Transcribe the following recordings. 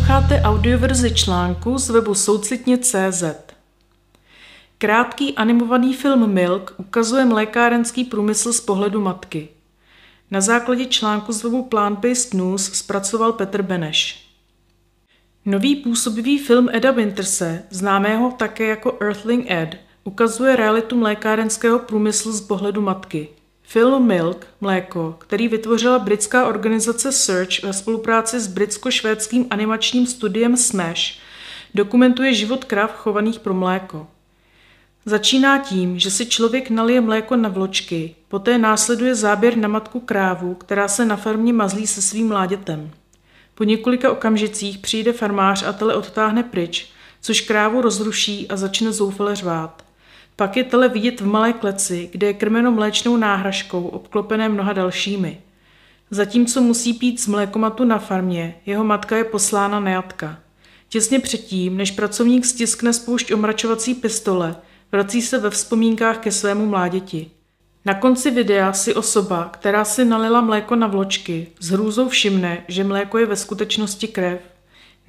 Posloucháte audioverzi článku z webu soucitně.cz. Krátký animovaný film Milk ukazuje mlékárenský průmysl z pohledu matky. Na základě článku z webu Plant-Based News zpracoval Petr Beneš. Nový působivý film Eda Winterse, známého také jako Earthling Ed, ukazuje realitu mlékárenského průmyslu z pohledu matky – Film Milk, mléko, který vytvořila britská organizace Search ve spolupráci s britsko-švédským animačním studiem Smash, dokumentuje život krav chovaných pro mléko. Začíná tím, že si člověk nalije mléko na vločky, poté následuje záběr na matku krávu, která se na farmě mazlí se svým mládětem. Po několika okamžicích přijde farmář a tele odtáhne pryč, což krávu rozruší a začne zoufale řvát. Pak je tele vidět v malé kleci, kde je krmeno mléčnou náhražkou, obklopené mnoha dalšími. Zatímco musí pít z mlékomatu na farmě, jeho matka je poslána na jatka. Těsně předtím, než pracovník stiskne spoušť omračovací pistole, vrací se ve vzpomínkách ke svému mláděti. Na konci videa si osoba, která si nalila mléko na vločky, s hrůzou všimne, že mléko je ve skutečnosti krev.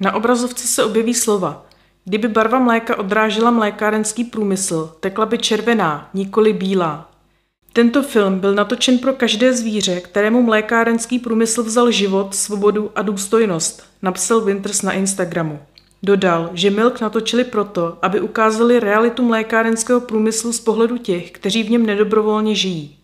Na obrazovce se objeví slova Kdyby barva mléka odrážela mlékárenský průmysl, tekla by červená, nikoli bílá. Tento film byl natočen pro každé zvíře, kterému mlékárenský průmysl vzal život, svobodu a důstojnost, napsal Winters na Instagramu. Dodal, že Milk natočili proto, aby ukázali realitu mlékárenského průmyslu z pohledu těch, kteří v něm nedobrovolně žijí.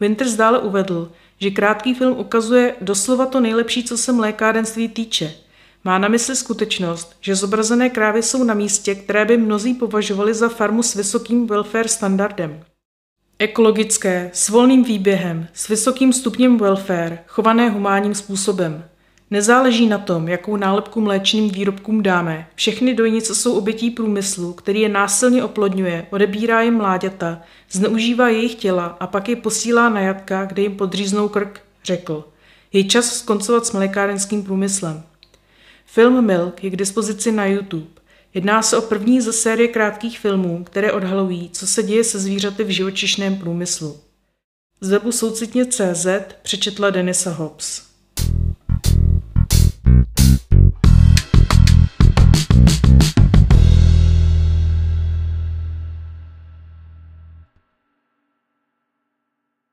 Winters dále uvedl, že krátký film ukazuje doslova to nejlepší, co se mlékárenství týče – má na mysli skutečnost, že zobrazené krávy jsou na místě, které by mnozí považovali za farmu s vysokým welfare standardem. Ekologické, s volným výběhem, s vysokým stupněm welfare, chované humánním způsobem. Nezáleží na tom, jakou nálepku mléčným výrobkům dáme. Všechny dojnice jsou obětí průmyslu, který je násilně oplodňuje, odebírá jim mláďata, zneužívá jejich těla a pak je posílá na jatka, kde jim podříznou krk, řekl. Je čas skoncovat s mlékárenským průmyslem. Film Milk je k dispozici na YouTube. Jedná se o první ze série krátkých filmů, které odhalují, co se děje se zvířaty v živočišném průmyslu. Z webu soucitně.cz přečetla Denisa Hobbs.